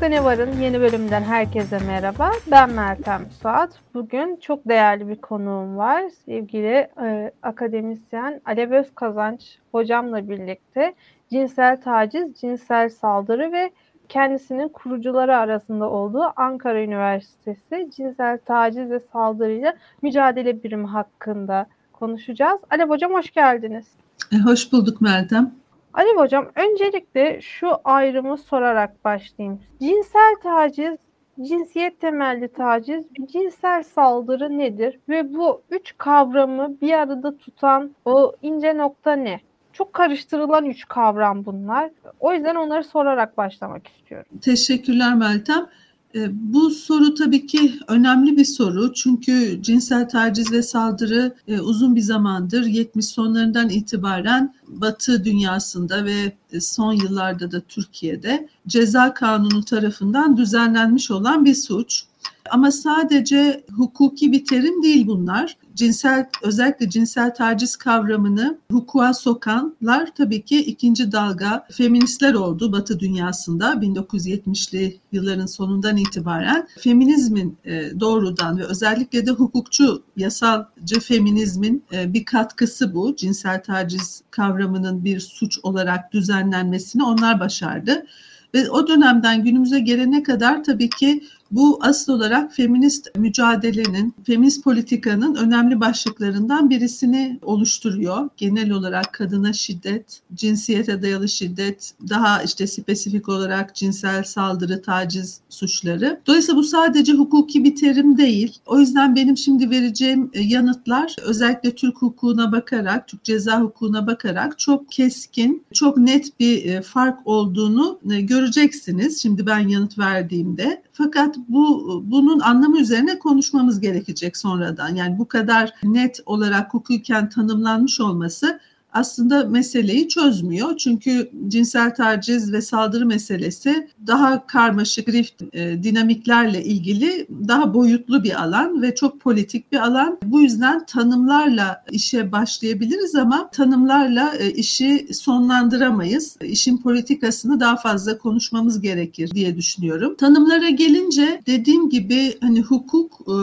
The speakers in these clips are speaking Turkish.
Mutfakta Ne Var'ın yeni bölümünden herkese merhaba. Ben Meltem Suat. Bugün çok değerli bir konuğum var. Sevgili e, akademisyen Alev Özkazanç hocamla birlikte cinsel taciz, cinsel saldırı ve kendisinin kurucuları arasında olduğu Ankara Üniversitesi cinsel taciz ve saldırıyla mücadele birimi hakkında konuşacağız. Alev hocam hoş geldiniz. E, hoş bulduk Meltem. Ali Hocam öncelikle şu ayrımı sorarak başlayayım. Cinsel taciz, cinsiyet temelli taciz, cinsel saldırı nedir? Ve bu üç kavramı bir arada tutan o ince nokta ne? Çok karıştırılan üç kavram bunlar. O yüzden onları sorarak başlamak istiyorum. Teşekkürler Meltem. E, bu soru tabii ki önemli bir soru. Çünkü cinsel taciz ve saldırı e, uzun bir zamandır 70 sonlarından itibaren Batı dünyasında ve son yıllarda da Türkiye'de ceza kanunu tarafından düzenlenmiş olan bir suç. Ama sadece hukuki bir terim değil bunlar. Cinsel özellikle cinsel taciz kavramını hukuka sokanlar tabii ki ikinci dalga feministler oldu Batı dünyasında 1970'li yılların sonundan itibaren. Feminizmin e, doğrudan ve özellikle de hukukçu yasalcı feminizmin e, bir katkısı bu. Cinsel taciz kavramının bir suç olarak düzenlenmesini onlar başardı. Ve o dönemden günümüze gelene kadar tabii ki bu asıl olarak feminist mücadelenin, feminist politikanın önemli başlıklarından birisini oluşturuyor. Genel olarak kadına şiddet, cinsiyete dayalı şiddet, daha işte spesifik olarak cinsel saldırı, taciz suçları. Dolayısıyla bu sadece hukuki bir terim değil. O yüzden benim şimdi vereceğim e, yanıtlar özellikle Türk hukukuna bakarak, Türk ceza hukukuna bakarak çok keskin, çok net bir e, fark olduğunu e, göreceksiniz. Şimdi ben yanıt verdiğimde. Fakat bu bunun anlamı üzerine konuşmamız gerekecek sonradan. Yani bu kadar net olarak hukuken tanımlanmış olması aslında meseleyi çözmüyor. Çünkü cinsel taciz ve saldırı meselesi daha karmaşık rift e, dinamiklerle ilgili daha boyutlu bir alan ve çok politik bir alan. Bu yüzden tanımlarla işe başlayabiliriz ama tanımlarla e, işi sonlandıramayız. İşin politikasını daha fazla konuşmamız gerekir diye düşünüyorum. Tanımlara gelince dediğim gibi hani hukuk, e,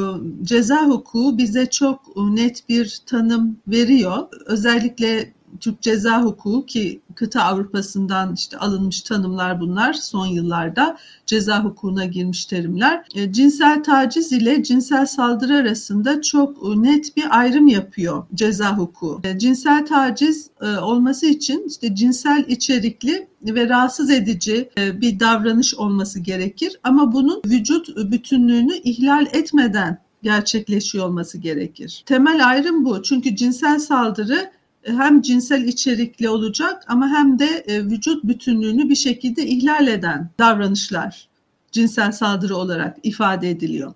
ceza hukuku bize çok net bir tanım veriyor. Özellikle Türk ceza hukuku ki kıta Avrupa'sından işte alınmış tanımlar bunlar son yıllarda ceza hukukuna girmiş terimler. E, cinsel taciz ile cinsel saldırı arasında çok net bir ayrım yapıyor ceza hukuku. E, cinsel taciz e, olması için işte cinsel içerikli ve rahatsız edici e, bir davranış olması gerekir ama bunun vücut bütünlüğünü ihlal etmeden gerçekleşiyor olması gerekir. Temel ayrım bu. Çünkü cinsel saldırı hem cinsel içerikli olacak ama hem de e, vücut bütünlüğünü bir şekilde ihlal eden davranışlar cinsel saldırı olarak ifade ediliyor.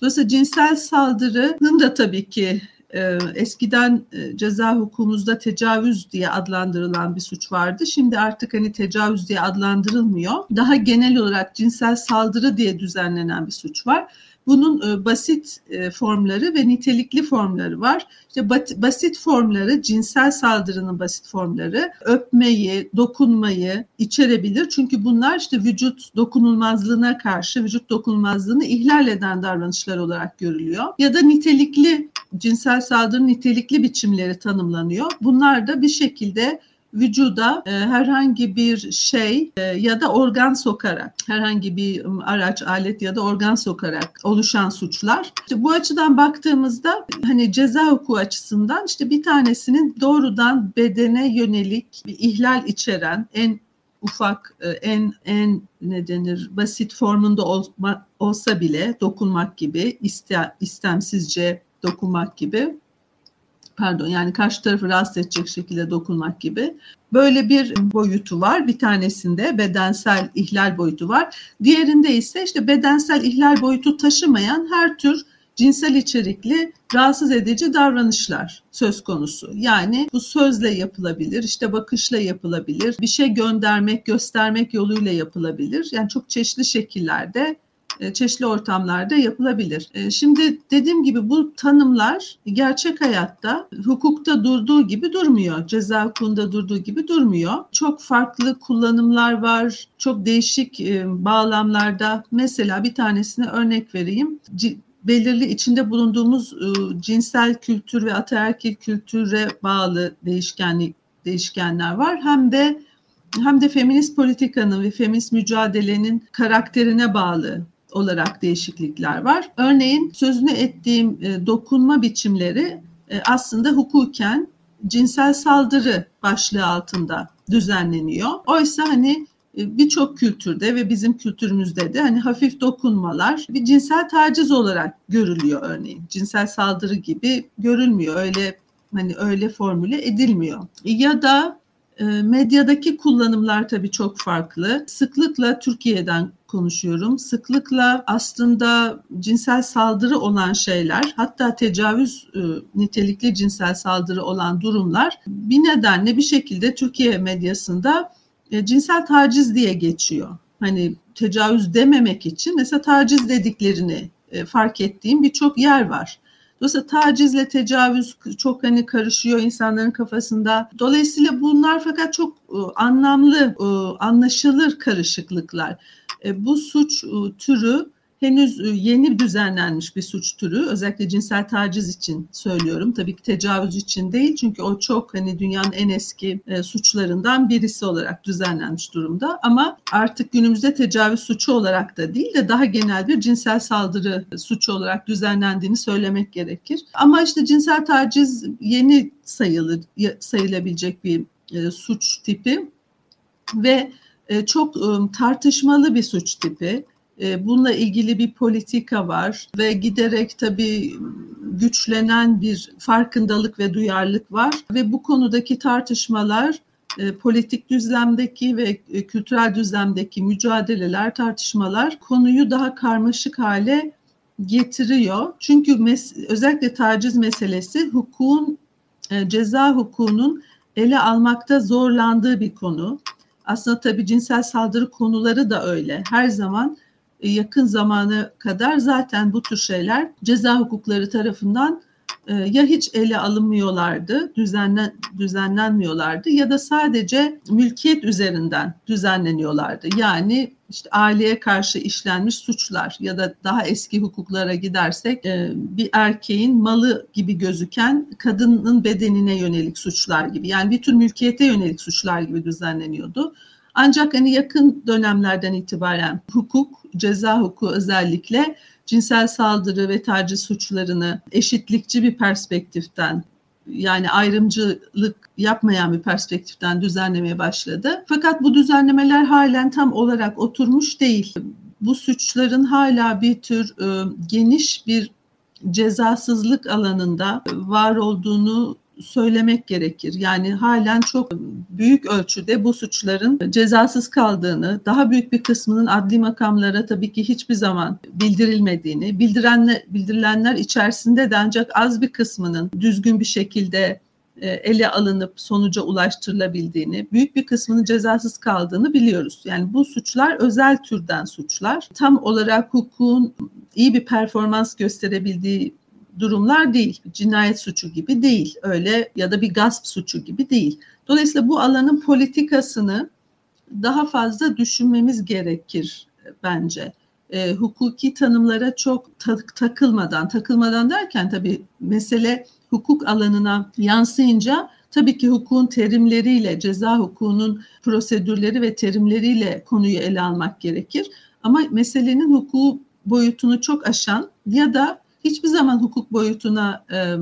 Dolayısıyla cinsel saldırının da tabii ki e, eskiden e, ceza hukukumuzda tecavüz diye adlandırılan bir suç vardı. Şimdi artık hani tecavüz diye adlandırılmıyor. Daha genel olarak cinsel saldırı diye düzenlenen bir suç var. Bunun e, basit e, formları ve nitelikli formları var. İşte basit formları, cinsel saldırının basit formları öpmeyi, dokunmayı içerebilir. Çünkü bunlar işte vücut dokunulmazlığına karşı vücut dokunulmazlığını ihlal eden davranışlar olarak görülüyor. Ya da nitelikli cinsel saldırının nitelikli biçimleri tanımlanıyor. Bunlar da bir şekilde vücuda e, herhangi bir şey e, ya da organ sokarak, herhangi bir araç, alet ya da organ sokarak oluşan suçlar. İşte bu açıdan baktığımızda hani ceza hukuku açısından işte bir tanesinin doğrudan bedene yönelik bir ihlal içeren en ufak e, en en ne denir basit formunda olma, olsa bile dokunmak gibi iste, istemsizce dokunmak gibi pardon yani karşı tarafı rahatsız edecek şekilde dokunmak gibi böyle bir boyutu var. Bir tanesinde bedensel ihlal boyutu var. Diğerinde ise işte bedensel ihlal boyutu taşımayan her tür cinsel içerikli rahatsız edici davranışlar söz konusu. Yani bu sözle yapılabilir, işte bakışla yapılabilir, bir şey göndermek, göstermek yoluyla yapılabilir. Yani çok çeşitli şekillerde çeşitli ortamlarda yapılabilir. E, şimdi dediğim gibi bu tanımlar gerçek hayatta hukukta durduğu gibi durmuyor. Ceza hukukunda durduğu gibi durmuyor. Çok farklı kullanımlar var. Çok değişik e, bağlamlarda mesela bir tanesine örnek vereyim belirli içinde bulunduğumuz cinsel kültür ve ataerkil kültüre bağlı değişkenlik değişkenler var. Hem de hem de feminist politikanın ve feminist mücadelenin karakterine bağlı olarak değişiklikler var. Örneğin sözünü ettiğim e, dokunma biçimleri e, aslında hukuken cinsel saldırı başlığı altında düzenleniyor. Oysa hani e, birçok kültürde ve bizim kültürümüzde de hani hafif dokunmalar bir cinsel taciz olarak görülüyor örneğin. Cinsel saldırı gibi görülmüyor. Öyle hani öyle formüle edilmiyor. Ya da medyadaki kullanımlar tabii çok farklı. Sıklıkla Türkiye'den konuşuyorum. Sıklıkla aslında cinsel saldırı olan şeyler, hatta tecavüz e, nitelikli cinsel saldırı olan durumlar bir nedenle bir şekilde Türkiye medyasında e, cinsel taciz diye geçiyor. Hani tecavüz dememek için mesela taciz dediklerini e, fark ettiğim birçok yer var. Dolayısıyla tacizle tecavüz çok hani karışıyor insanların kafasında. Dolayısıyla bunlar fakat çok e, anlamlı, e, anlaşılır karışıklıklar. E, bu suç türü henüz yeni düzenlenmiş bir suç türü. Özellikle cinsel taciz için söylüyorum. Tabii ki tecavüz için değil. Çünkü o çok hani dünyanın en eski suçlarından birisi olarak düzenlenmiş durumda. Ama artık günümüzde tecavüz suçu olarak da değil de daha genel bir cinsel saldırı suçu olarak düzenlendiğini söylemek gerekir. Ama işte cinsel taciz yeni sayılır sayılabilecek bir suç tipi ve çok tartışmalı bir suç tipi. E, bununla ilgili bir politika var ve giderek tabii güçlenen bir farkındalık ve duyarlılık var ve bu konudaki tartışmalar e, politik düzlemdeki ve e, kültürel düzlemdeki mücadeleler, tartışmalar konuyu daha karmaşık hale getiriyor. Çünkü mes- özellikle taciz meselesi hukukun, ceza hukukunun ele almakta zorlandığı bir konu. Aslında tabii cinsel saldırı konuları da öyle. Her zaman e, yakın zamana kadar zaten bu tür şeyler ceza hukukları tarafından ya hiç ele alınmıyorlardı, düzenlen, düzenlenmiyorlardı ya da sadece mülkiyet üzerinden düzenleniyorlardı. Yani işte aileye karşı işlenmiş suçlar ya da daha eski hukuklara gidersek e, bir erkeğin malı gibi gözüken kadının bedenine yönelik suçlar gibi yani bir tür mülkiyete yönelik suçlar gibi düzenleniyordu. Ancak hani yakın dönemlerden itibaren hukuk, ceza hukuku özellikle cinsel saldırı ve taciz suçlarını eşitlikçi bir perspektiften yani ayrımcılık yapmayan bir perspektiften düzenlemeye başladı. Fakat bu düzenlemeler halen tam olarak oturmuş değil. Bu suçların hala bir tür e, geniş bir cezasızlık alanında var olduğunu söylemek gerekir. Yani halen çok büyük ölçüde bu suçların cezasız kaldığını, daha büyük bir kısmının adli makamlara tabii ki hiçbir zaman bildirilmediğini, bildirenler, bildirilenler içerisinde de ancak az bir kısmının düzgün bir şekilde e, ele alınıp sonuca ulaştırılabildiğini, büyük bir kısmının cezasız kaldığını biliyoruz. Yani bu suçlar özel türden suçlar. Tam olarak hukukun iyi bir performans gösterebildiği durumlar değil. Cinayet suçu gibi değil. Öyle ya da bir gasp suçu gibi değil. Dolayısıyla bu alanın politikasını daha fazla düşünmemiz gerekir bence. E, hukuki tanımlara çok ta- takılmadan, takılmadan derken tabii mesele hukuk alanına yansıyınca tabii ki hukukun terimleriyle, ceza hukukunun prosedürleri ve terimleriyle konuyu ele almak gerekir. Ama meselenin hukuku boyutunu çok aşan ya da hiçbir zaman hukuk boyutuna e,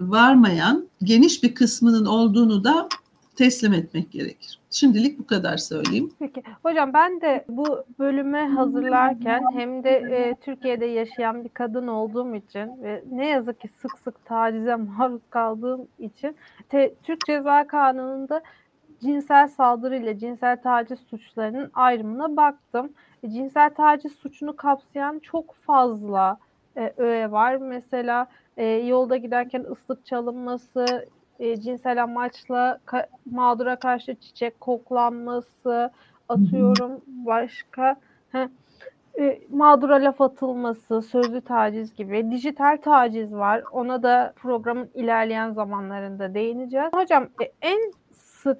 varmayan geniş bir kısmının olduğunu da teslim etmek gerekir. Şimdilik bu kadar söyleyeyim. Peki. Hocam ben de bu bölüme hazırlarken hem de e, Türkiye'de yaşayan bir kadın olduğum için ve ne yazık ki sık sık tacize maruz kaldığım için te, Türk Ceza Kanunu'nda cinsel saldırı ile cinsel taciz suçlarının ayrımına baktım. E, cinsel taciz suçunu kapsayan çok fazla e, öğe var. Mesela e, yolda giderken ıslık çalınması, e, cinsel amaçla ka- mağdura karşı çiçek koklanması, atıyorum başka. Heh. e, mağdura laf atılması, sözlü taciz gibi dijital taciz var. Ona da programın ilerleyen zamanlarında değineceğiz. Hocam e, en sık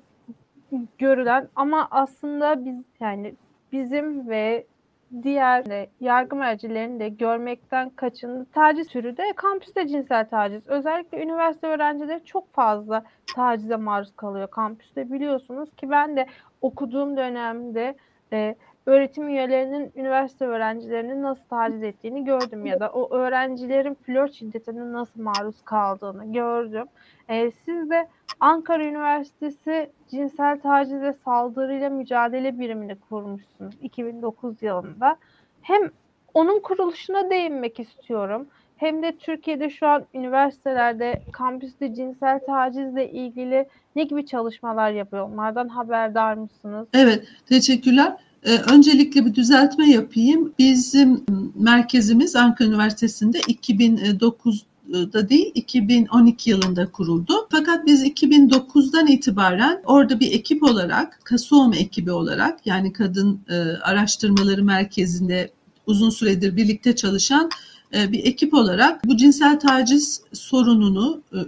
görülen ama aslında biz yani bizim ve diğer de yargı mercilerini de görmekten kaçındı. Taciz türü de kampüste cinsel taciz. Özellikle üniversite öğrencileri çok fazla tacize maruz kalıyor kampüste. Biliyorsunuz ki ben de okuduğum dönemde e, öğretim üyelerinin üniversite öğrencilerini nasıl taciz ettiğini gördüm ya da o öğrencilerin flört şiddetine nasıl maruz kaldığını gördüm. E, siz de Ankara Üniversitesi Cinsel Taciz ve Saldırıyla Mücadele Birimini kurmuşsunuz 2009 yılında. Hem onun kuruluşuna değinmek istiyorum. Hem de Türkiye'de şu an üniversitelerde kampüste cinsel tacizle ilgili ne gibi çalışmalar yapıyor? Onlardan haberdar mısınız? Evet, teşekkürler. Ee, öncelikle bir düzeltme yapayım. Bizim merkezimiz Ankara Üniversitesi'nde 2009 da değil 2012 yılında kuruldu. Fakat biz 2009'dan itibaren orada bir ekip olarak KASOM ekibi olarak yani Kadın e, Araştırmaları Merkezi'nde uzun süredir birlikte çalışan e, bir ekip olarak bu cinsel taciz sorununu e,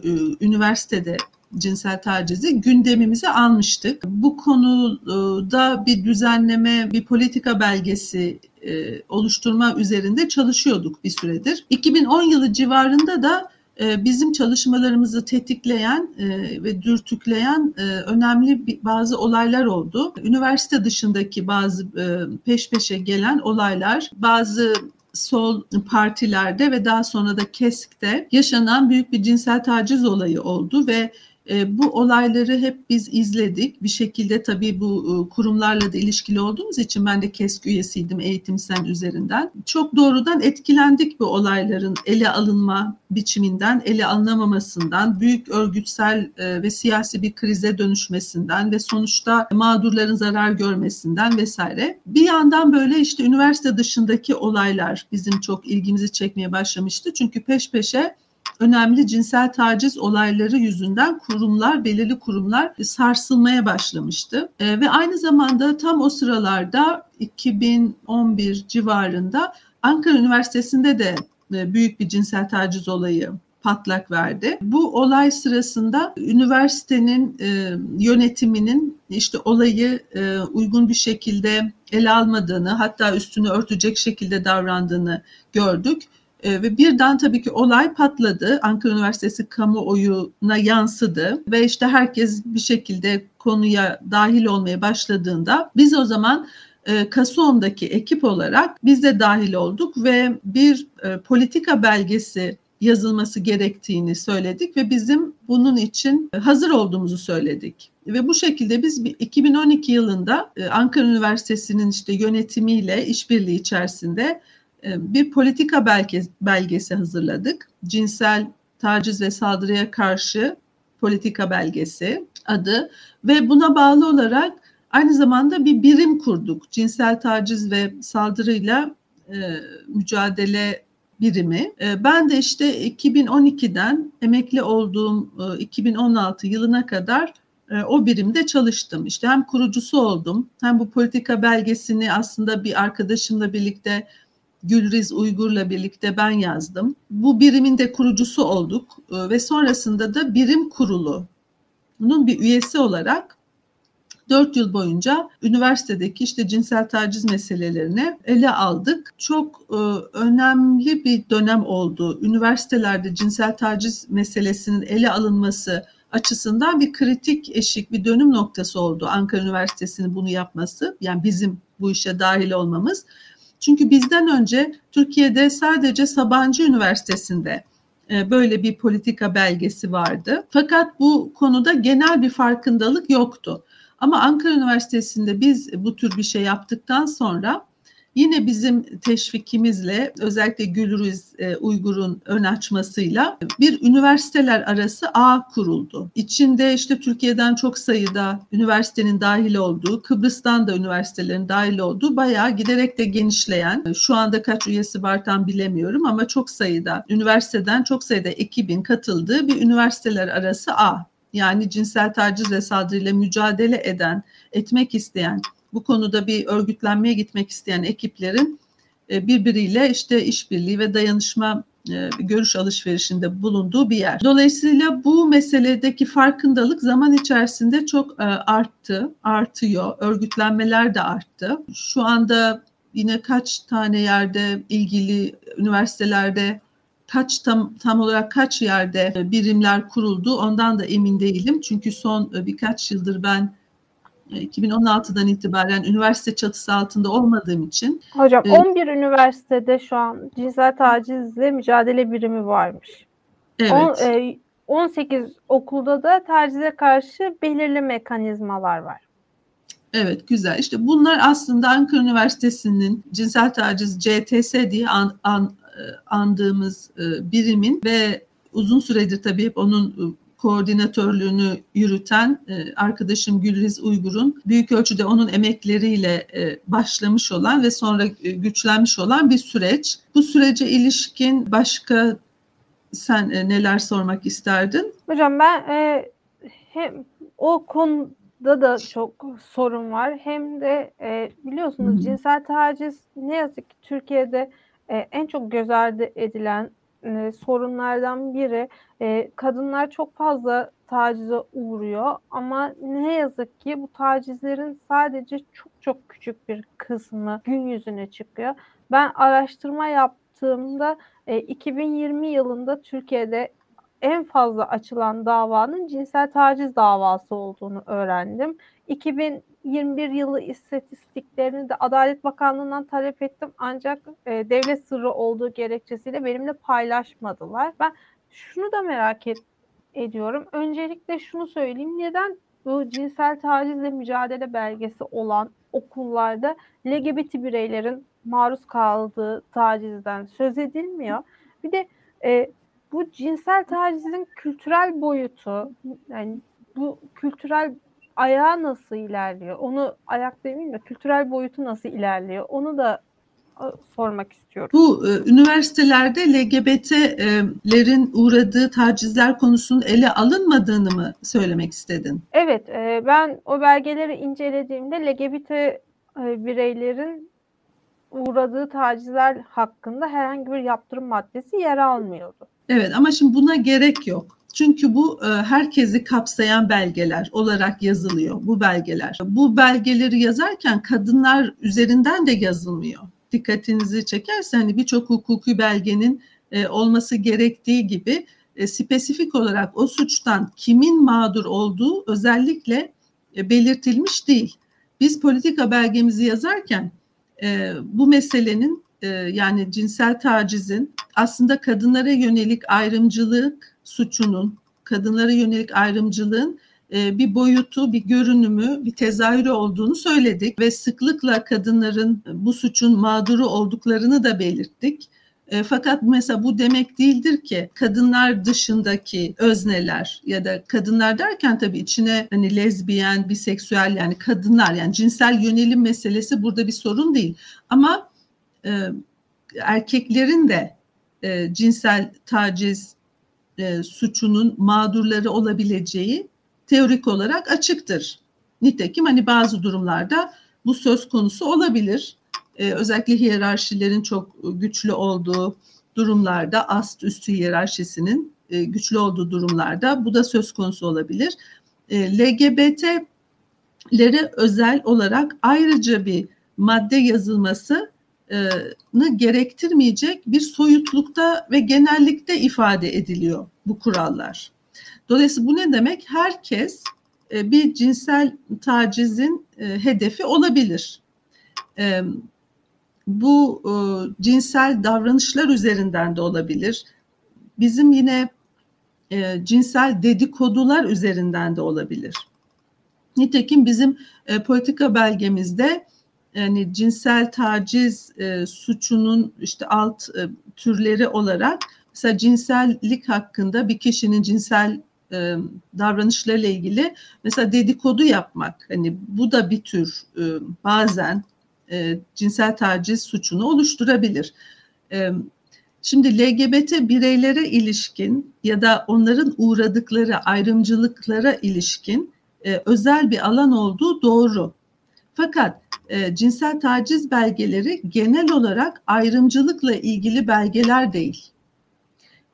üniversitede cinsel tacizi gündemimize almıştık. Bu konuda bir düzenleme, bir politika belgesi e, oluşturma üzerinde çalışıyorduk bir süredir. 2010 yılı civarında da e, bizim çalışmalarımızı tetikleyen e, ve dürtükleyen önemli bazı olaylar oldu. Üniversite dışındaki bazı peş peşe gelen olaylar, bazı sol partilerde ve daha sonra da KESK'te yaşanan büyük bir cinsel taciz olayı oldu ve e, bu olayları hep biz izledik. Bir şekilde tabii bu e, kurumlarla da ilişkili olduğumuz için ben de KESK üyesiydim Eğitim Sen üzerinden. Çok doğrudan etkilendik bu olayların ele alınma biçiminden, ele alınamamasından, büyük örgütsel e, ve siyasi bir krize dönüşmesinden ve sonuçta mağdurların zarar görmesinden vesaire. Bir yandan böyle işte üniversite dışındaki olaylar bizim çok ilgimizi çekmeye başlamıştı. Çünkü peş peşe önemli cinsel taciz olayları yüzünden kurumlar, belirli kurumlar sarsılmaya başlamıştı. E, ve aynı zamanda tam o sıralarda 2011 civarında Ankara Üniversitesi'nde de e, büyük bir cinsel taciz olayı patlak verdi. Bu olay sırasında üniversitenin e, yönetiminin işte olayı uygun bir şekilde ele almadığını hatta üstünü örtecek şekilde davrandığını gördük e, ve birden tabii ki olay patladı. Ankara Üniversitesi kamuoyuna yansıdı ve işte herkes bir şekilde konuya dahil olmaya başladığında biz o zaman e, ekip olarak biz de dahil olduk ve bir e, politika belgesi yazılması gerektiğini söyledik ve bizim bunun için hazır olduğumuzu söyledik. Ve bu şekilde biz 2012 yılında e, Ankara Üniversitesi'nin işte yönetimiyle işbirliği içerisinde e, bir politika belgesi hazırladık. Cinsel taciz ve saldırıya karşı politika belgesi adı ve buna bağlı olarak aynı zamanda bir birim kurduk. Cinsel taciz ve saldırıyla e, mücadele birimi. E, ben de işte 2012'den emekli olduğum e, 2016 yılına kadar e, o birimde çalıştım. İşte hem kurucusu oldum hem bu politika belgesini aslında bir arkadaşımla birlikte Gülriz Uygur'la birlikte ben yazdım. Bu birimin de kurucusu olduk ee, ve sonrasında da birim kurulu bunun bir üyesi olarak 4 yıl boyunca üniversitedeki işte cinsel taciz meselelerini ele aldık. Çok e, önemli bir dönem oldu. Üniversitelerde cinsel taciz meselesinin ele alınması açısından bir kritik eşik, bir dönüm noktası oldu Ankara Üniversitesi'nin bunu yapması. Yani bizim bu işe dahil olmamız. Çünkü bizden önce Türkiye'de sadece Sabancı Üniversitesi'nde e, böyle bir politika belgesi vardı. Fakat bu konuda genel bir farkındalık yoktu. Ama Ankara Üniversitesi'nde biz bu tür bir şey yaptıktan sonra Yine bizim teşvikimizle özellikle Gülriz e, Uygur'un ön açmasıyla bir üniversiteler arası ağ kuruldu. İçinde işte Türkiye'den çok sayıda üniversitenin dahil olduğu, Kıbrıs'tan da üniversitelerin dahil olduğu bayağı giderek de genişleyen, şu anda kaç üyesi var tam bilemiyorum ama çok sayıda üniversiteden çok sayıda ekibin katıldığı bir üniversiteler arası ağ. Yani cinsel taciz ve saldırıyla mücadele eden, etmek isteyen bu konuda bir örgütlenmeye gitmek isteyen ekiplerin e, birbiriyle işte işbirliği ve dayanışma e, görüş alışverişinde bulunduğu bir yer. Dolayısıyla bu meseledeki farkındalık zaman içerisinde çok e, arttı, artıyor. Örgütlenmeler de arttı. Şu anda yine kaç tane yerde ilgili üniversitelerde kaç tam tam olarak kaç yerde birimler kuruldu ondan da emin değilim. Çünkü son birkaç yıldır ben 2016'dan itibaren üniversite çatısı altında olmadığım için. Hocam e, 11 üniversitede şu an cinsel tacizle mücadele birimi varmış. Evet. On, e, 18 okulda da tacize karşı belirli mekanizmalar var. Evet güzel. İşte bunlar aslında Ankara Üniversitesi'nin cinsel taciz CTS diye an, an, e, andığımız e, birimin ve uzun süredir tabii hep onun koordinatörlüğünü yürüten e, arkadaşım Gülriz Uygur'un büyük ölçüde onun emekleriyle e, başlamış olan ve sonra e, güçlenmiş olan bir süreç. Bu sürece ilişkin başka sen e, neler sormak isterdin? Hocam ben e, hem o konuda da çok sorun var hem de e, biliyorsunuz Hı-hı. cinsel taciz ne yazık ki Türkiye'de e, en çok göz ardı edilen e, sorunlardan biri. E, kadınlar çok fazla tacize uğruyor ama ne yazık ki bu tacizlerin sadece çok çok küçük bir kısmı gün yüzüne çıkıyor. Ben araştırma yaptığımda e, 2020 yılında Türkiye'de en fazla açılan davanın cinsel taciz davası olduğunu öğrendim. 2021 yılı istatistiklerini de Adalet Bakanlığı'ndan talep ettim ancak e, devlet sırrı olduğu gerekçesiyle benimle paylaşmadılar. Ben şunu da merak et, ediyorum. Öncelikle şunu söyleyeyim. Neden bu cinsel tacizle mücadele belgesi olan okullarda LGBT bireylerin maruz kaldığı tacizden söz edilmiyor? Bir de e, bu cinsel tacizin kültürel boyutu yani bu kültürel ayağı nasıl ilerliyor? Onu ayak demeyeyim de kültürel boyutu nasıl ilerliyor? Onu da sormak istiyorum. Bu e, üniversitelerde LGBT'lerin uğradığı tacizler konusunun ele alınmadığını mı söylemek istedin? Evet, e, ben o belgeleri incelediğimde LGBT e, bireylerin uğradığı tacizler hakkında herhangi bir yaptırım maddesi yer almıyordu. Evet ama şimdi buna gerek yok. Çünkü bu e, herkesi kapsayan belgeler olarak yazılıyor bu belgeler. Bu belgeleri yazarken kadınlar üzerinden de yazılmıyor. Dikkatinizi çekerse hani birçok hukuki belgenin e, olması gerektiği gibi e, spesifik olarak o suçtan kimin mağdur olduğu özellikle belirtilmiş değil. Biz politika belgemizi yazarken bu meselenin yani cinsel tacizin aslında kadınlara yönelik ayrımcılık suçunun, kadınlara yönelik ayrımcılığın e, bir boyutu, bir görünümü, bir tezahürü olduğunu söyledik ve sıklıkla kadınların bu suçun mağduru olduklarını da belirttik. E, fakat mesela bu demek değildir ki kadınlar dışındaki özneler ya da kadınlar derken tabii içine hani lezbiyen, biseksüel yani kadınlar yani cinsel yönelim meselesi burada bir sorun değil. Ama e, erkeklerin de e, cinsel taciz e, suçunun mağdurları olabileceği teorik olarak açıktır. Nitekim hani bazı durumlarda bu söz konusu olabilir. E, özellikle hiyerarşilerin çok güçlü olduğu durumlarda, ast üstü hiyerarşisinin e, güçlü olduğu durumlarda bu da söz konusu olabilir. E, LGBT'lere özel olarak ayrıca bir madde yazılması gerektirmeyecek bir soyutlukta ve genellikte ifade ediliyor bu kurallar. Dolayısıyla bu ne demek? Herkes e, bir cinsel tacizin e, hedefi olabilir. E, bu cinsel davranışlar üzerinden de olabilir. Bizim yine cinsel dedikodular üzerinden de olabilir. Nitekim bizim politika belgemizde yani cinsel taciz e, suçunun işte alt e, türleri olarak mesela cinsellik hakkında bir kişinin cinsel e, davranışlarıyla ilgili mesela dedikodu yapmak hani bu da bir tür e, bazen e, cinsel taciz suçunu oluşturabilir. E, şimdi LGBT bireylere ilişkin ya da onların uğradıkları ayrımcılıklara ilişkin e, özel bir alan olduğu doğru. Fakat e, cinsel taciz belgeleri genel olarak ayrımcılıkla ilgili belgeler değil.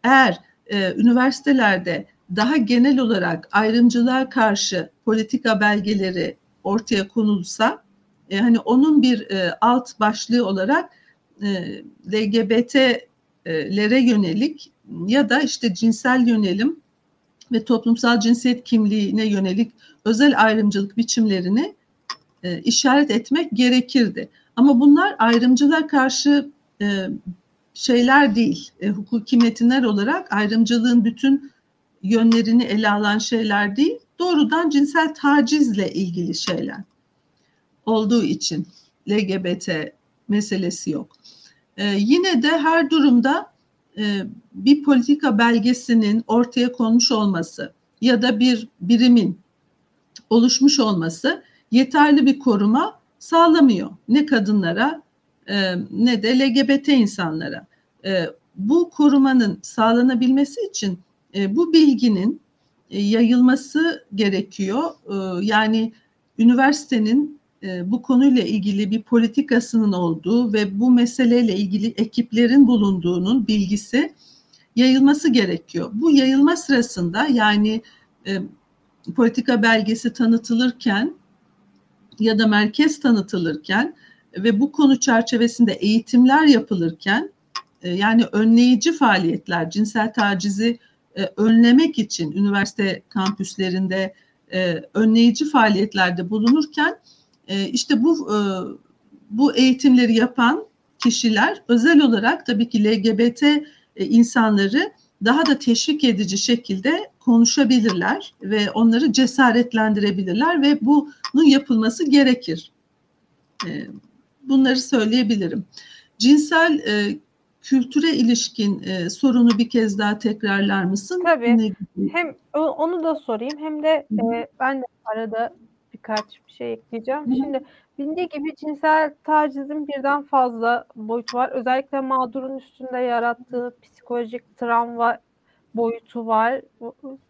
Eğer e, üniversitelerde daha genel olarak ayrımcılığa karşı politika belgeleri ortaya konulsa, e, hani onun bir e, alt başlığı olarak e, LGBT'lere yönelik ya da işte cinsel yönelim ve toplumsal cinsiyet kimliğine yönelik özel ayrımcılık biçimlerini e, işaret etmek gerekirdi. Ama bunlar ayrımcılığa karşı e, şeyler değil. E, hukuki metinler olarak ayrımcılığın bütün yönlerini ele alan şeyler değil. Doğrudan cinsel tacizle ilgili şeyler olduğu için LGBT meselesi yok. E, yine de her durumda e, bir politika belgesinin ortaya konmuş olması ya da bir birimin oluşmuş olması yeterli bir koruma sağlamıyor. Ne kadınlara e, ne de LGBT insanlara. E, bu korumanın sağlanabilmesi için e, bu bilginin yayılması gerekiyor. Yani üniversitenin bu konuyla ilgili bir politikasının olduğu ve bu meseleyle ilgili ekiplerin bulunduğunun bilgisi yayılması gerekiyor. Bu yayılma sırasında yani politika belgesi tanıtılırken ya da merkez tanıtılırken ve bu konu çerçevesinde eğitimler yapılırken e, yani önleyici faaliyetler, cinsel tacizi e, önlemek için üniversite kampüslerinde e, önleyici faaliyetlerde bulunurken işte bu bu eğitimleri yapan kişiler özel olarak tabii ki LGBT insanları daha da teşvik edici şekilde konuşabilirler ve onları cesaretlendirebilirler ve bunun yapılması gerekir. Bunları söyleyebilirim. Cinsel kültüre ilişkin e, sorunu bir kez daha tekrarlar mısın? Tabii. Ne Hem onu da sorayım hem de e, ben de arada birkaç bir şey ekleyeceğim. Hı. Şimdi bildiği gibi cinsel tacizin birden fazla boyutu var. Özellikle mağdurun üstünde yarattığı psikolojik travma boyutu var. Ya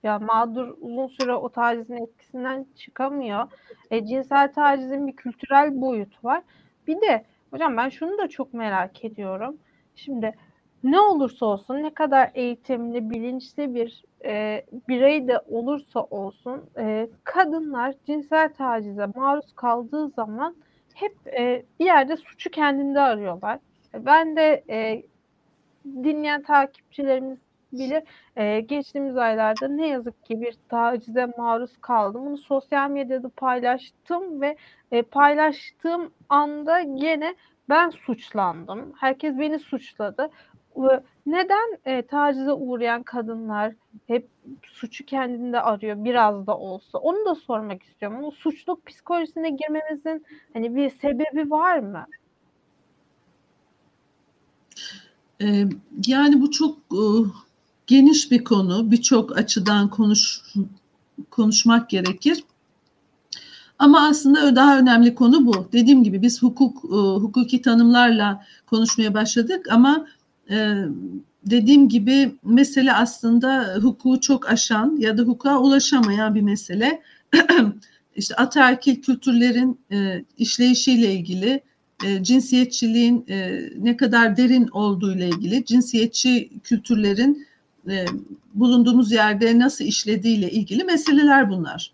yani mağdur uzun süre o tacizin etkisinden çıkamıyor. E, cinsel tacizin bir kültürel boyutu var. Bir de hocam ben şunu da çok merak ediyorum. Şimdi ne olursa olsun, ne kadar eğitimli, bilinçli bir e, birey de olursa olsun, e, kadınlar cinsel tacize maruz kaldığı zaman hep e, bir yerde suçu kendinde arıyorlar. Ben de e, dinleyen takipçilerimiz bilir. E, geçtiğimiz aylarda ne yazık ki bir tacize maruz kaldım. Bunu sosyal medyada paylaştım ve e, paylaştığım anda yine ben suçlandım. Herkes beni suçladı. Neden e, tacize uğrayan kadınlar hep suçu kendinde arıyor biraz da olsa? Onu da sormak istiyorum. O suçluluk psikolojisine girmemizin hani bir sebebi var mı? Ee, yani bu çok e, geniş bir konu. Birçok açıdan konuş konuşmak gerekir. Ama aslında daha önemli konu bu. Dediğim gibi biz hukuk e, hukuki tanımlarla konuşmaya başladık ama e, dediğim gibi mesele aslında hukuku çok aşan ya da hukuka ulaşamayan bir mesele. İşte ataerkil kültürlerin e, işleyişiyle ilgili, cinsiyetçiliğin ne kadar derin olduğu ile ilgili, cinsiyetçi kültürlerin bulunduğumuz yerde nasıl işlediğiyle ilgili meseleler bunlar.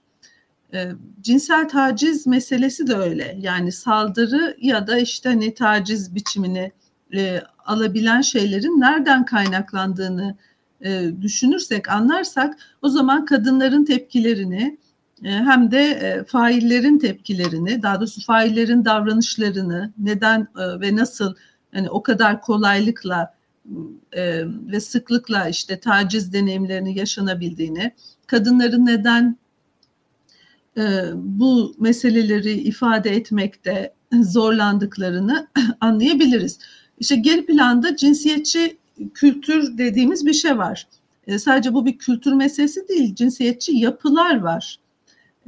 E, cinsel taciz meselesi de öyle. Yani saldırı ya da işte hani taciz biçimini e, alabilen şeylerin nereden kaynaklandığını e, düşünürsek, anlarsak o zaman kadınların tepkilerini e, hem de e, faillerin tepkilerini, daha doğrusu faillerin davranışlarını neden e, ve nasıl hani o kadar kolaylıkla e, ve sıklıkla işte taciz deneyimlerini yaşanabildiğini, kadınların neden e, bu meseleleri ifade etmekte zorlandıklarını anlayabiliriz. İşte geri planda cinsiyetçi kültür dediğimiz bir şey var. E, sadece bu bir kültür meselesi değil, cinsiyetçi yapılar var.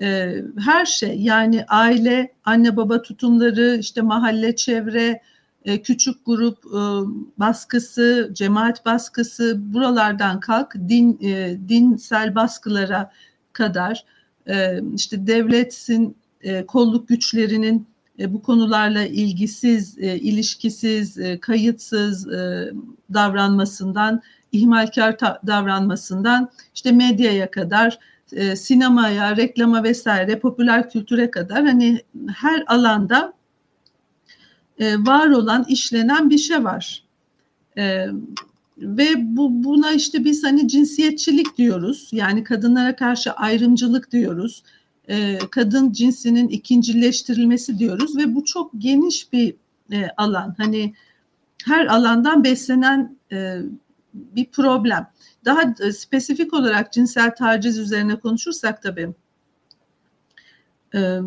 E, her şey yani aile, anne baba tutumları, işte mahalle, çevre, küçük grup baskısı, cemaat baskısı buralardan kalk din dinsel baskılara kadar e, işte devletin e, kolluk güçlerinin e, bu konularla ilgisiz, e, ilişkisiz, e, kayıtsız davranmasından, ihmalkar davranmasından işte medyaya kadar, sinemaya, reklama vesaire, popüler kültüre kadar hani her alanda var olan, işlenen bir şey var. Ve bu buna işte biz hani cinsiyetçilik diyoruz. Yani kadınlara karşı ayrımcılık diyoruz. E, kadın cinsinin ikincileştirilmesi diyoruz ve bu çok geniş bir e, alan. Hani her alandan beslenen e, bir problem. Daha e, spesifik olarak cinsel taciz üzerine konuşursak tabii e,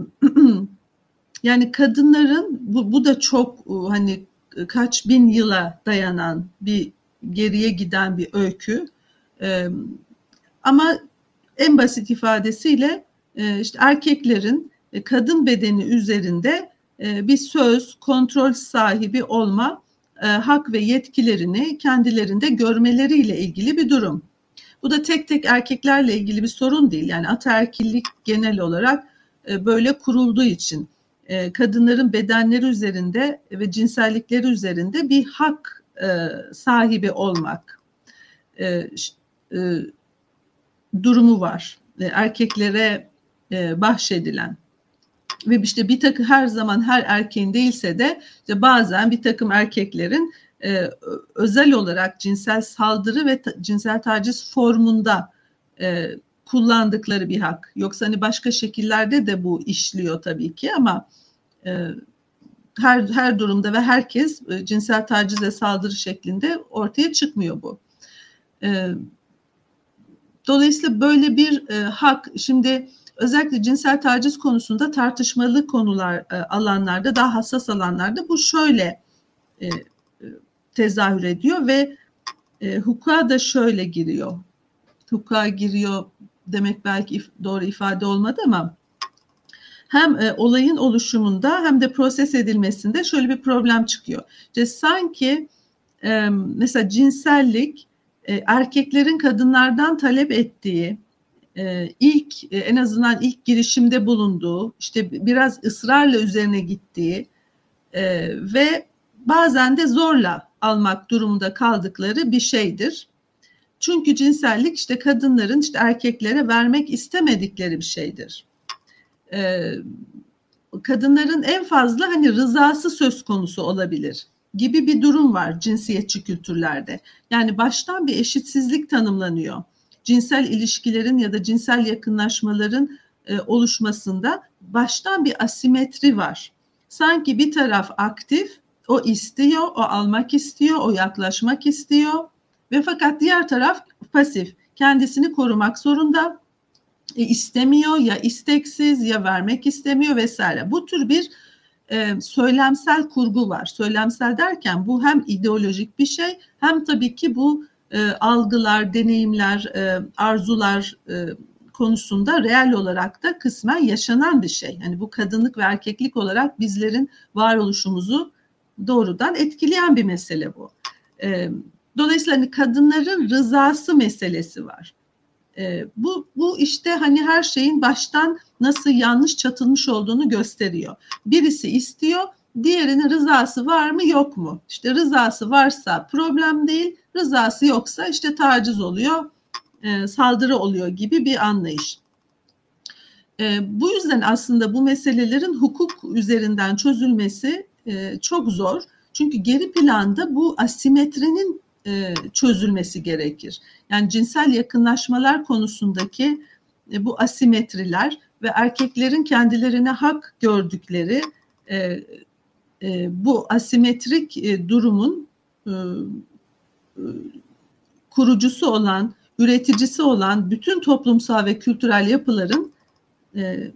yani kadınların bu, bu da çok e, hani kaç bin yıla dayanan bir geriye giden bir öykü. E, ama en basit ifadesiyle işte erkeklerin e, kadın bedeni üzerinde e, bir söz, kontrol sahibi olma e, hak ve yetkilerini kendilerinde görmeleriyle ilgili bir durum. Bu da tek tek erkeklerle ilgili bir sorun değil. Yani ataerkillik genel olarak e, böyle kurulduğu için e, kadınların bedenleri üzerinde ve cinsellikleri üzerinde bir hak e, sahibi olmak e, e, durumu var. E, erkeklere e, bahşedilen ve işte bir takım her zaman her erkeğin değilse de işte bazen bir takım erkeklerin e, özel olarak cinsel saldırı ve ta, cinsel taciz formunda e, kullandıkları bir hak. Yoksa hani başka şekillerde de bu işliyor tabii ki ama e, her her durumda ve herkes e, cinsel taciz ve saldırı şeklinde ortaya çıkmıyor bu. E, dolayısıyla böyle bir e, hak şimdi özellikle cinsel taciz konusunda tartışmalı konular e, alanlarda daha hassas alanlarda bu şöyle e, e, tezahür ediyor ve hukuka da şöyle giriyor. Hukuka giriyor demek belki doğru ifade olmadı ama hem olayın oluşumunda hem de proses edilmesinde şöyle bir problem çıkıyor. İşte sanki mesela cinsellik erkeklerin kadınlardan talep ettiği ilk e, en azından ilk girişimde bulunduğu işte biraz ısrarla üzerine gittiği e, ve bazen de zorla almak durumunda kaldıkları bir şeydir. Çünkü cinsellik işte kadınların işte erkeklere vermek istemedikleri bir şeydir. Ee, kadınların en fazla hani rızası söz konusu olabilir gibi bir durum var cinsiyetçi kültürlerde. Yani baştan bir eşitsizlik tanımlanıyor cinsel ilişkilerin ya da cinsel yakınlaşmaların e, oluşmasında baştan bir asimetri var. Sanki bir taraf aktif, o istiyor, o almak istiyor, o yaklaşmak istiyor ve fakat diğer taraf pasif, kendisini korumak zorunda, e, istemiyor ya isteksiz ya vermek istemiyor vesaire. Bu tür bir e, söylemsel kurgu var. Söylemsel derken bu hem ideolojik bir şey hem tabii ki bu e, algılar, deneyimler, e, arzular e, konusunda reel olarak da kısmen yaşanan bir şey. Yani bu kadınlık ve erkeklik olarak bizlerin varoluşumuzu doğrudan etkileyen bir mesele bu. E, dolayısıyla hani kadınların rızası meselesi var. E, bu, bu işte hani her şeyin baştan nasıl yanlış çatılmış olduğunu gösteriyor. Birisi istiyor, diğerinin rızası var mı yok mu? İşte rızası varsa problem değil, Rızası yoksa işte taciz oluyor, e, saldırı oluyor gibi bir anlayış. E, bu yüzden aslında bu meselelerin hukuk üzerinden çözülmesi e, çok zor. Çünkü geri planda bu asimetrinin e, çözülmesi gerekir. Yani cinsel yakınlaşmalar konusundaki e, bu asimetriler ve erkeklerin kendilerine hak gördükleri e, e, bu asimetrik e, durumun e, kurucusu olan, üreticisi olan bütün toplumsal ve kültürel yapıların e,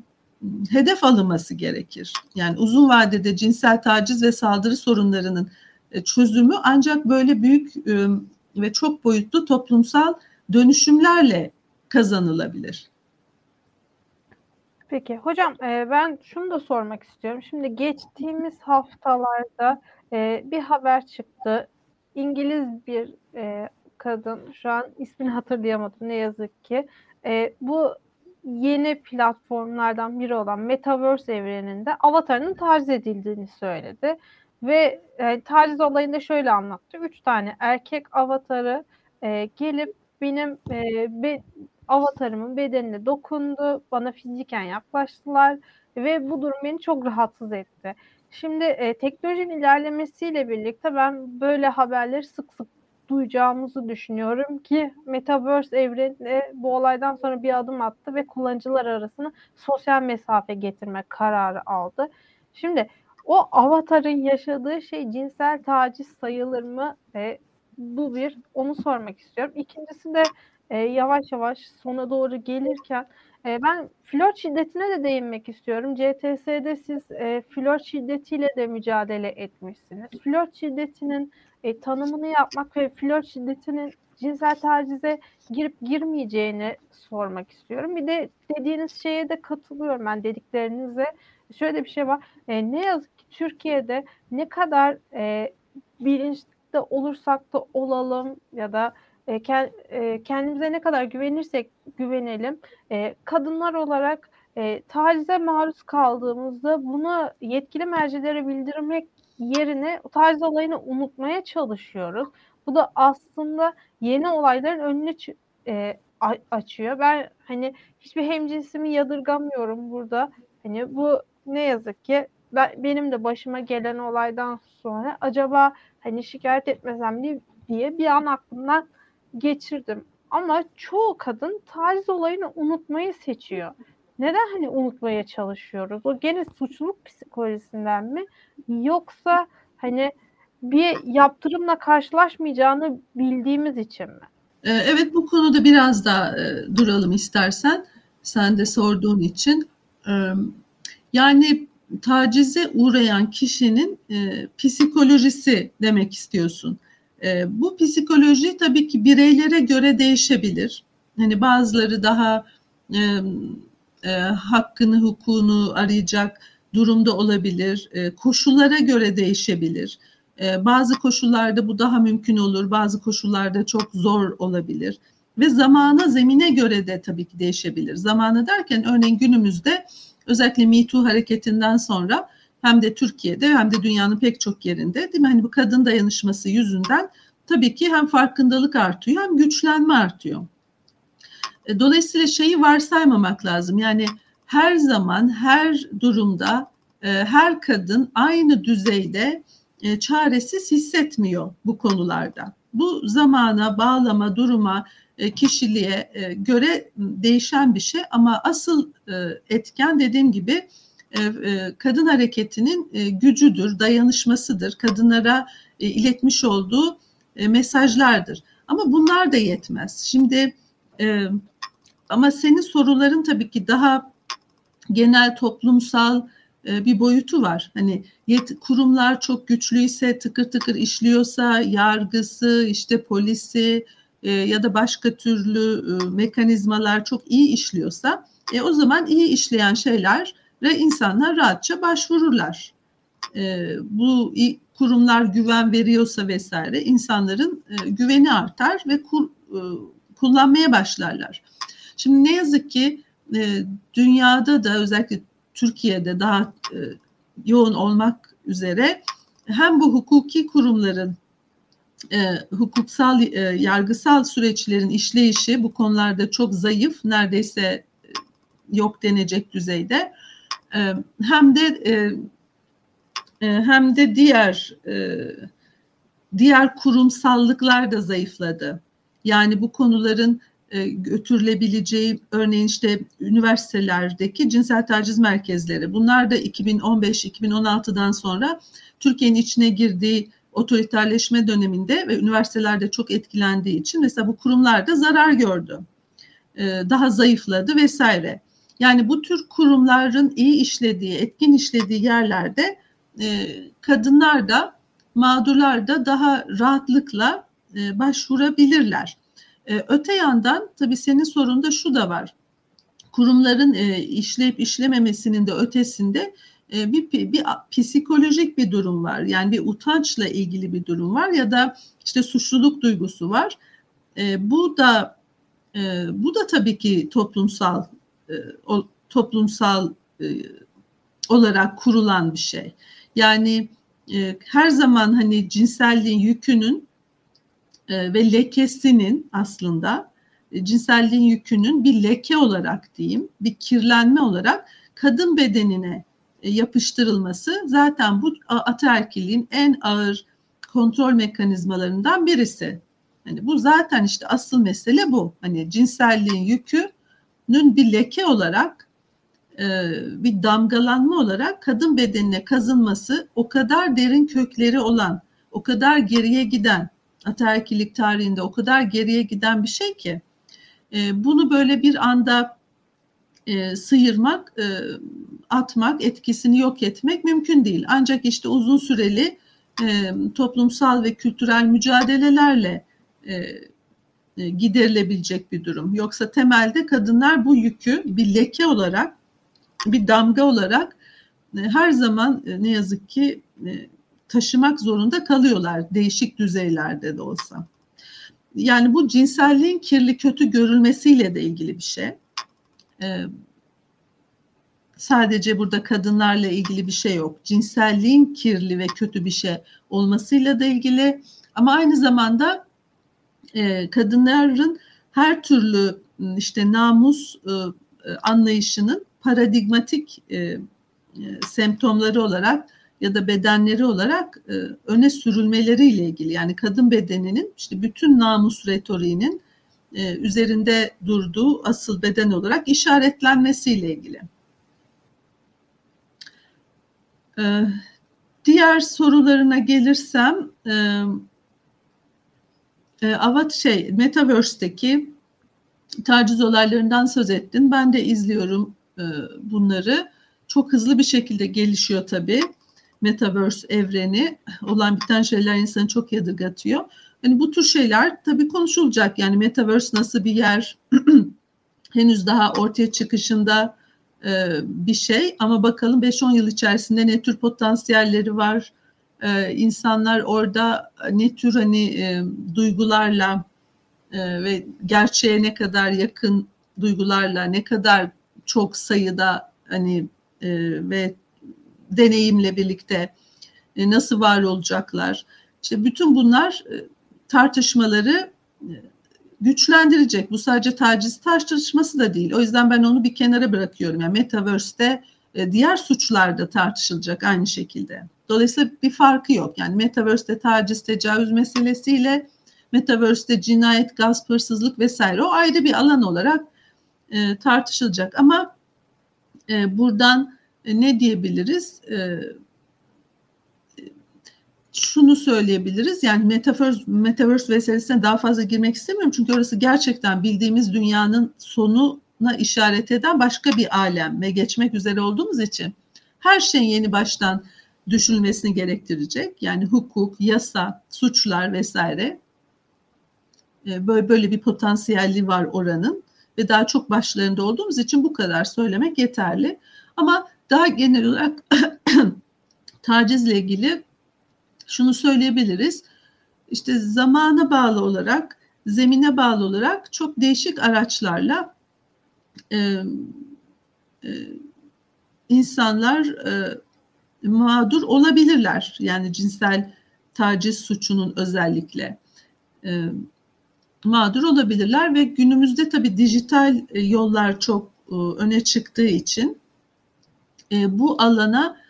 hedef alınması gerekir. Yani uzun vadede cinsel taciz ve saldırı sorunlarının e, çözümü ancak böyle büyük e, ve çok boyutlu toplumsal dönüşümlerle kazanılabilir. Peki hocam e, ben şunu da sormak istiyorum. Şimdi geçtiğimiz haftalarda e, bir haber çıktı. İngiliz bir e, kadın şu an ismini hatırlayamadım ne yazık ki. E, bu yeni platformlardan biri olan Metaverse evreninde avatarının taciz edildiğini söyledi. Ve e, taciz olayında şöyle anlattı. Üç tane erkek avatarı e, gelip benim e, be, avatarımın bedenine dokundu. Bana fiziken yaklaştılar ve bu durum beni çok rahatsız etti. Şimdi e, teknolojinin ilerlemesiyle birlikte ben böyle haberleri sık sık duyacağımızı düşünüyorum ki Metaverse evreni bu olaydan sonra bir adım attı ve kullanıcılar arasında sosyal mesafe getirme kararı aldı. Şimdi o avatarın yaşadığı şey cinsel taciz sayılır mı? E, bu bir, onu sormak istiyorum. İkincisi de e, yavaş yavaş sona doğru gelirken e, ben flört şiddetine de değinmek istiyorum. CTS'de siz e, flört şiddetiyle de mücadele etmişsiniz. Flört şiddetinin e, tanımını yapmak ve flört şiddetinin cinsel tacize girip girmeyeceğini sormak istiyorum. Bir de dediğiniz şeye de katılıyorum ben dediklerinize. Şöyle bir şey var. E, ne yazık ki Türkiye'de ne kadar e, bilinçli olursak da olalım ya da kendimize ne kadar güvenirsek güvenelim. E, kadınlar olarak e, tacize maruz kaldığımızda bunu yetkili mercilere bildirmek yerine taciz olayını unutmaya çalışıyoruz. Bu da aslında yeni olayların önünü e, açıyor. Ben hani hiçbir hemcinsimi yadırgamıyorum burada. Hani bu ne yazık ki ben, benim de başıma gelen olaydan sonra acaba hani şikayet etmesem diye bir an aklımdan geçirdim. Ama çoğu kadın taciz olayını unutmayı seçiyor. Neden hani unutmaya çalışıyoruz? O gene suçluluk psikolojisinden mi? Yoksa hani bir yaptırımla karşılaşmayacağını bildiğimiz için mi? Ee, evet bu konuda biraz daha e, duralım istersen. Sen de sorduğun için. Ee, yani tacize uğrayan kişinin e, psikolojisi demek istiyorsun. E, bu psikoloji tabii ki bireylere göre değişebilir. Hani bazıları daha e, e, hakkını, hukukunu arayacak durumda olabilir. E, koşullara göre değişebilir. E, bazı koşullarda bu daha mümkün olur, bazı koşullarda çok zor olabilir. Ve zamana, zemine göre de tabii ki değişebilir. Zamana derken örneğin günümüzde özellikle Me Too hareketinden sonra hem de Türkiye'de hem de dünyanın pek çok yerinde değil mi? Hani bu kadın dayanışması yüzünden tabii ki hem farkındalık artıyor hem güçlenme artıyor. E, dolayısıyla şeyi varsaymamak lazım. Yani her zaman her durumda e, her kadın aynı düzeyde e, çaresiz hissetmiyor bu konularda. Bu zamana, bağlama, duruma, kişiliğe göre değişen bir şey ama asıl etken dediğim gibi kadın hareketinin gücüdür, dayanışmasıdır. Kadınlara iletmiş olduğu mesajlardır. Ama bunlar da yetmez. Şimdi ama senin soruların tabii ki daha genel toplumsal bir boyutu var. Hani yet, kurumlar çok güçlüyse, tıkır tıkır işliyorsa, yargısı, işte polisi e, ya da başka türlü e, mekanizmalar çok iyi işliyorsa, e, o zaman iyi işleyen şeyler insanlar rahatça başvururlar. E, bu kurumlar güven veriyorsa vesaire insanların e, güveni artar ve kur, e, kullanmaya başlarlar. Şimdi ne yazık ki e, dünyada da özellikle Türkiye'de daha e, yoğun olmak üzere hem bu hukuki kurumların e, hukuksal e, yargısal süreçlerin işleyişi bu konularda çok zayıf neredeyse e, yok denecek düzeyde e, hem de e, e hem de diğer e, diğer kurumsallıklar da zayıfladı. Yani bu konuların götürülebileceği örneğin işte üniversitelerdeki cinsel taciz merkezleri. Bunlar da 2015-2016'dan sonra Türkiye'nin içine girdiği otoriterleşme döneminde ve üniversitelerde çok etkilendiği için mesela bu kurumlar da zarar gördü. Daha zayıfladı vesaire. Yani bu tür kurumların iyi işlediği, etkin işlediği yerlerde e, kadınlar da mağdurlar da daha rahatlıkla başvurabilirler. E, öte yandan tabii senin sorunda şu da var. Kurumların e, işleyip işlememesinin de ötesinde e, bir, bir, bir psikolojik bir durum var. Yani bir utançla ilgili bir durum var ya da işte suçluluk duygusu var. E, bu da e, bu da tabii ki toplumsal e, o, toplumsal e, olarak kurulan bir şey. Yani e, her zaman hani cinselliğin yükünün e, ve lekesinin aslında e, cinselliğin yükünün bir leke olarak diyeyim, bir kirlenme olarak kadın bedenine e, yapıştırılması zaten bu ataerkiliğin en ağır kontrol mekanizmalarından birisi. Hani bu zaten işte asıl mesele bu. Hani cinselliğin yükünün bir leke olarak e, bir damgalanma olarak kadın bedenine kazınması o kadar derin kökleri olan, o kadar geriye giden, ataerkilik tarihinde o kadar geriye giden bir şey ki e, bunu böyle bir anda e, sıyırmak, atmak, etkisini yok etmek mümkün değil. Ancak işte uzun süreli toplumsal ve kültürel mücadelelerle giderilebilecek bir durum. Yoksa temelde kadınlar bu yükü bir leke olarak bir damga olarak e, her zaman e, ne yazık ki e, taşımak zorunda kalıyorlar değişik düzeylerde de olsa. Yani bu cinselliğin kirli kötü görülmesiyle de ilgili bir şey. sadece burada kadınlarla ilgili bir şey yok. Cinselliğin kirli ve kötü bir şey olmasıyla da ilgili ama aynı zamanda kadınların her türlü işte namus anlayışının paradigmatik e, e, semptomları olarak ya da bedenleri olarak e, öne sürülmeleriyle ilgili yani kadın bedeninin işte bütün namus retoriğinin e, üzerinde durduğu asıl beden olarak işaretlenmesiyle ilgili. E, diğer sorularına gelirsem e, e, Avat şey Metaverse'deki taciz olaylarından söz ettin. Ben de izliyorum e, bunları. Çok hızlı bir şekilde gelişiyor tabii. Metaverse evreni olan biten şeyler insanı çok yadırgatıyor. Hani bu tür şeyler tabii konuşulacak. Yani Metaverse nasıl bir yer henüz daha ortaya çıkışında e, bir şey ama bakalım 5-10 yıl içerisinde ne tür potansiyelleri var. E, insanlar orada ne tür hani e, duygularla e, ve gerçeğe ne kadar yakın duygularla ne kadar çok sayıda hani e, ve deneyimle birlikte nasıl var olacaklar? İşte bütün bunlar tartışmaları güçlendirecek. Bu sadece taciz tartışması da değil. O yüzden ben onu bir kenara bırakıyorum. Yani Metaverse'de diğer suçlar da tartışılacak aynı şekilde. Dolayısıyla bir farkı yok. Yani Metaverse'de taciz, tecavüz meselesiyle Metaverse'de cinayet, gasp, hırsızlık vesaire o ayrı bir alan olarak e, tartışılacak. Ama e, buradan e, ne diyebiliriz? E, şunu söyleyebiliriz. Yani metaverse, metaverse meselesine daha fazla girmek istemiyorum. Çünkü orası gerçekten bildiğimiz dünyanın sonuna işaret eden başka bir alem ve geçmek üzere olduğumuz için her şeyin yeni baştan düşünülmesini gerektirecek. Yani hukuk, yasa, suçlar vesaire e, böyle böyle bir potansiyelli var oranın ve daha çok başlarında olduğumuz için bu kadar söylemek yeterli. Ama daha genel olarak tacizle ilgili şunu söyleyebiliriz. İşte zamana bağlı olarak, zemine bağlı olarak çok değişik araçlarla e, e, insanlar e, mağdur olabilirler. Yani cinsel taciz suçunun özellikle. E, mağdur olabilirler ve günümüzde tabii dijital e, yollar çok e, öne çıktığı için e, bu alana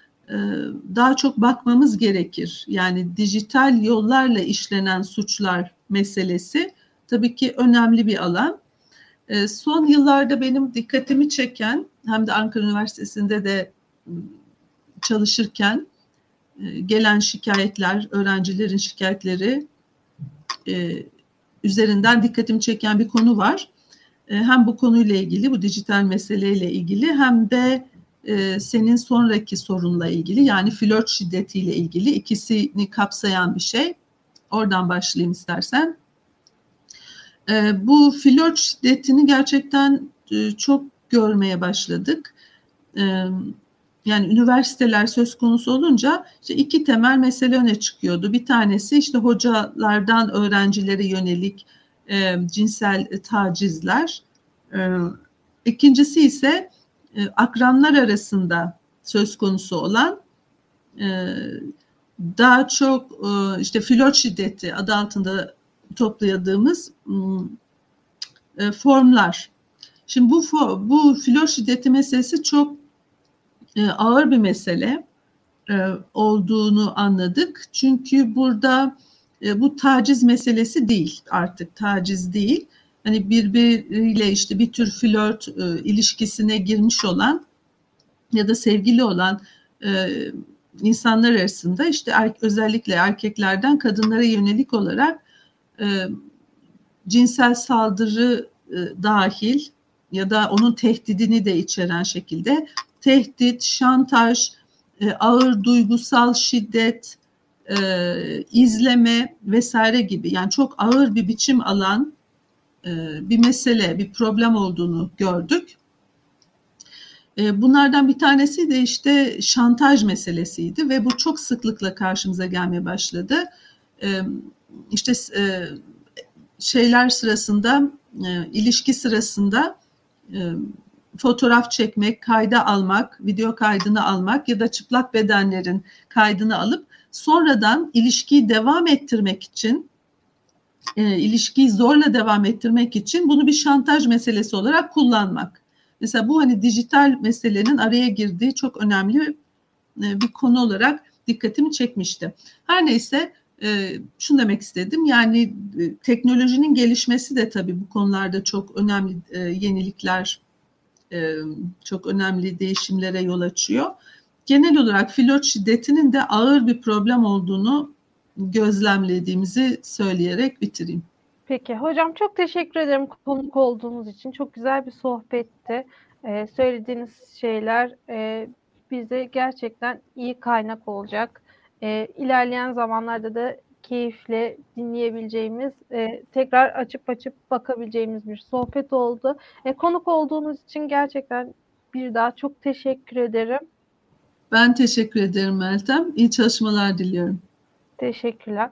daha çok bakmamız gerekir. Yani dijital yollarla işlenen suçlar meselesi tabii ki önemli bir alan. Son yıllarda benim dikkatimi çeken hem de Ankara Üniversitesi'nde de çalışırken gelen şikayetler, öğrencilerin şikayetleri üzerinden dikkatimi çeken bir konu var. E, hem bu konuyla ilgili, bu dijital meseleyle ilgili hem de e, senin sonraki sorunla ilgili yani flört şiddetiyle ilgili ikisini kapsayan bir şey. Oradan başlayayım istersen. E, bu flört şiddetini gerçekten çok görmeye başladık. Yani üniversiteler söz konusu olunca işte iki temel mesele öne çıkıyordu. Bir tanesi işte hocalardan öğrencilere yönelik e, cinsel tacizler. E, İkincisi ise e, akranlar arasında söz konusu olan e, daha çok e, işte flört şiddeti adı altında topladığımız e, formlar. Şimdi bu bu flört şiddeti meselesi çok e, ağır bir mesele e, olduğunu anladık. Çünkü burada e, bu taciz meselesi değil artık taciz değil. Hani birbiriyle işte bir tür flört ilişkisine girmiş olan ya da sevgili olan insanlar arasında işte özellikle erkeklerden kadınlara yönelik olarak cinsel saldırı dahil ya da onun tehdidini de içeren şekilde tehdit, şantaj, e, ağır duygusal şiddet, e, izleme vesaire gibi yani çok ağır bir biçim alan e, bir mesele, bir problem olduğunu gördük. E, bunlardan bir tanesi de işte şantaj meselesiydi ve bu çok sıklıkla karşımıza gelmeye başladı. E, işte e, şeyler sırasında, e, ilişki sırasında e, fotoğraf çekmek, kayda almak, video kaydını almak ya da çıplak bedenlerin kaydını alıp sonradan ilişkiyi devam ettirmek için e, ilişkiyi zorla devam ettirmek için bunu bir şantaj meselesi olarak kullanmak. Mesela bu hani dijital meselenin araya girdiği çok önemli e, bir konu olarak dikkatimi çekmişti. Her neyse e, şunu demek istedim yani e, teknolojinin gelişmesi de tabii bu konularda çok önemli yenilikler e, çok önemli değişimlere yol açıyor. Genel olarak flört şiddetinin de ağır bir problem olduğunu gözlemlediğimizi söyleyerek bitireyim. Peki hocam çok teşekkür ederim konuk olduğunuz için. Çok güzel bir sohbetti. Ee, söylediğiniz şeyler e, bize gerçekten iyi kaynak olacak. Ee, ilerleyen zamanlarda da keyifle dinleyebileceğimiz, e, tekrar açıp açıp bakabileceğimiz bir sohbet oldu. E, konuk olduğunuz için gerçekten bir daha çok teşekkür ederim. Ben teşekkür ederim Meltem. İyi çalışmalar diliyorum. Teşekkürler.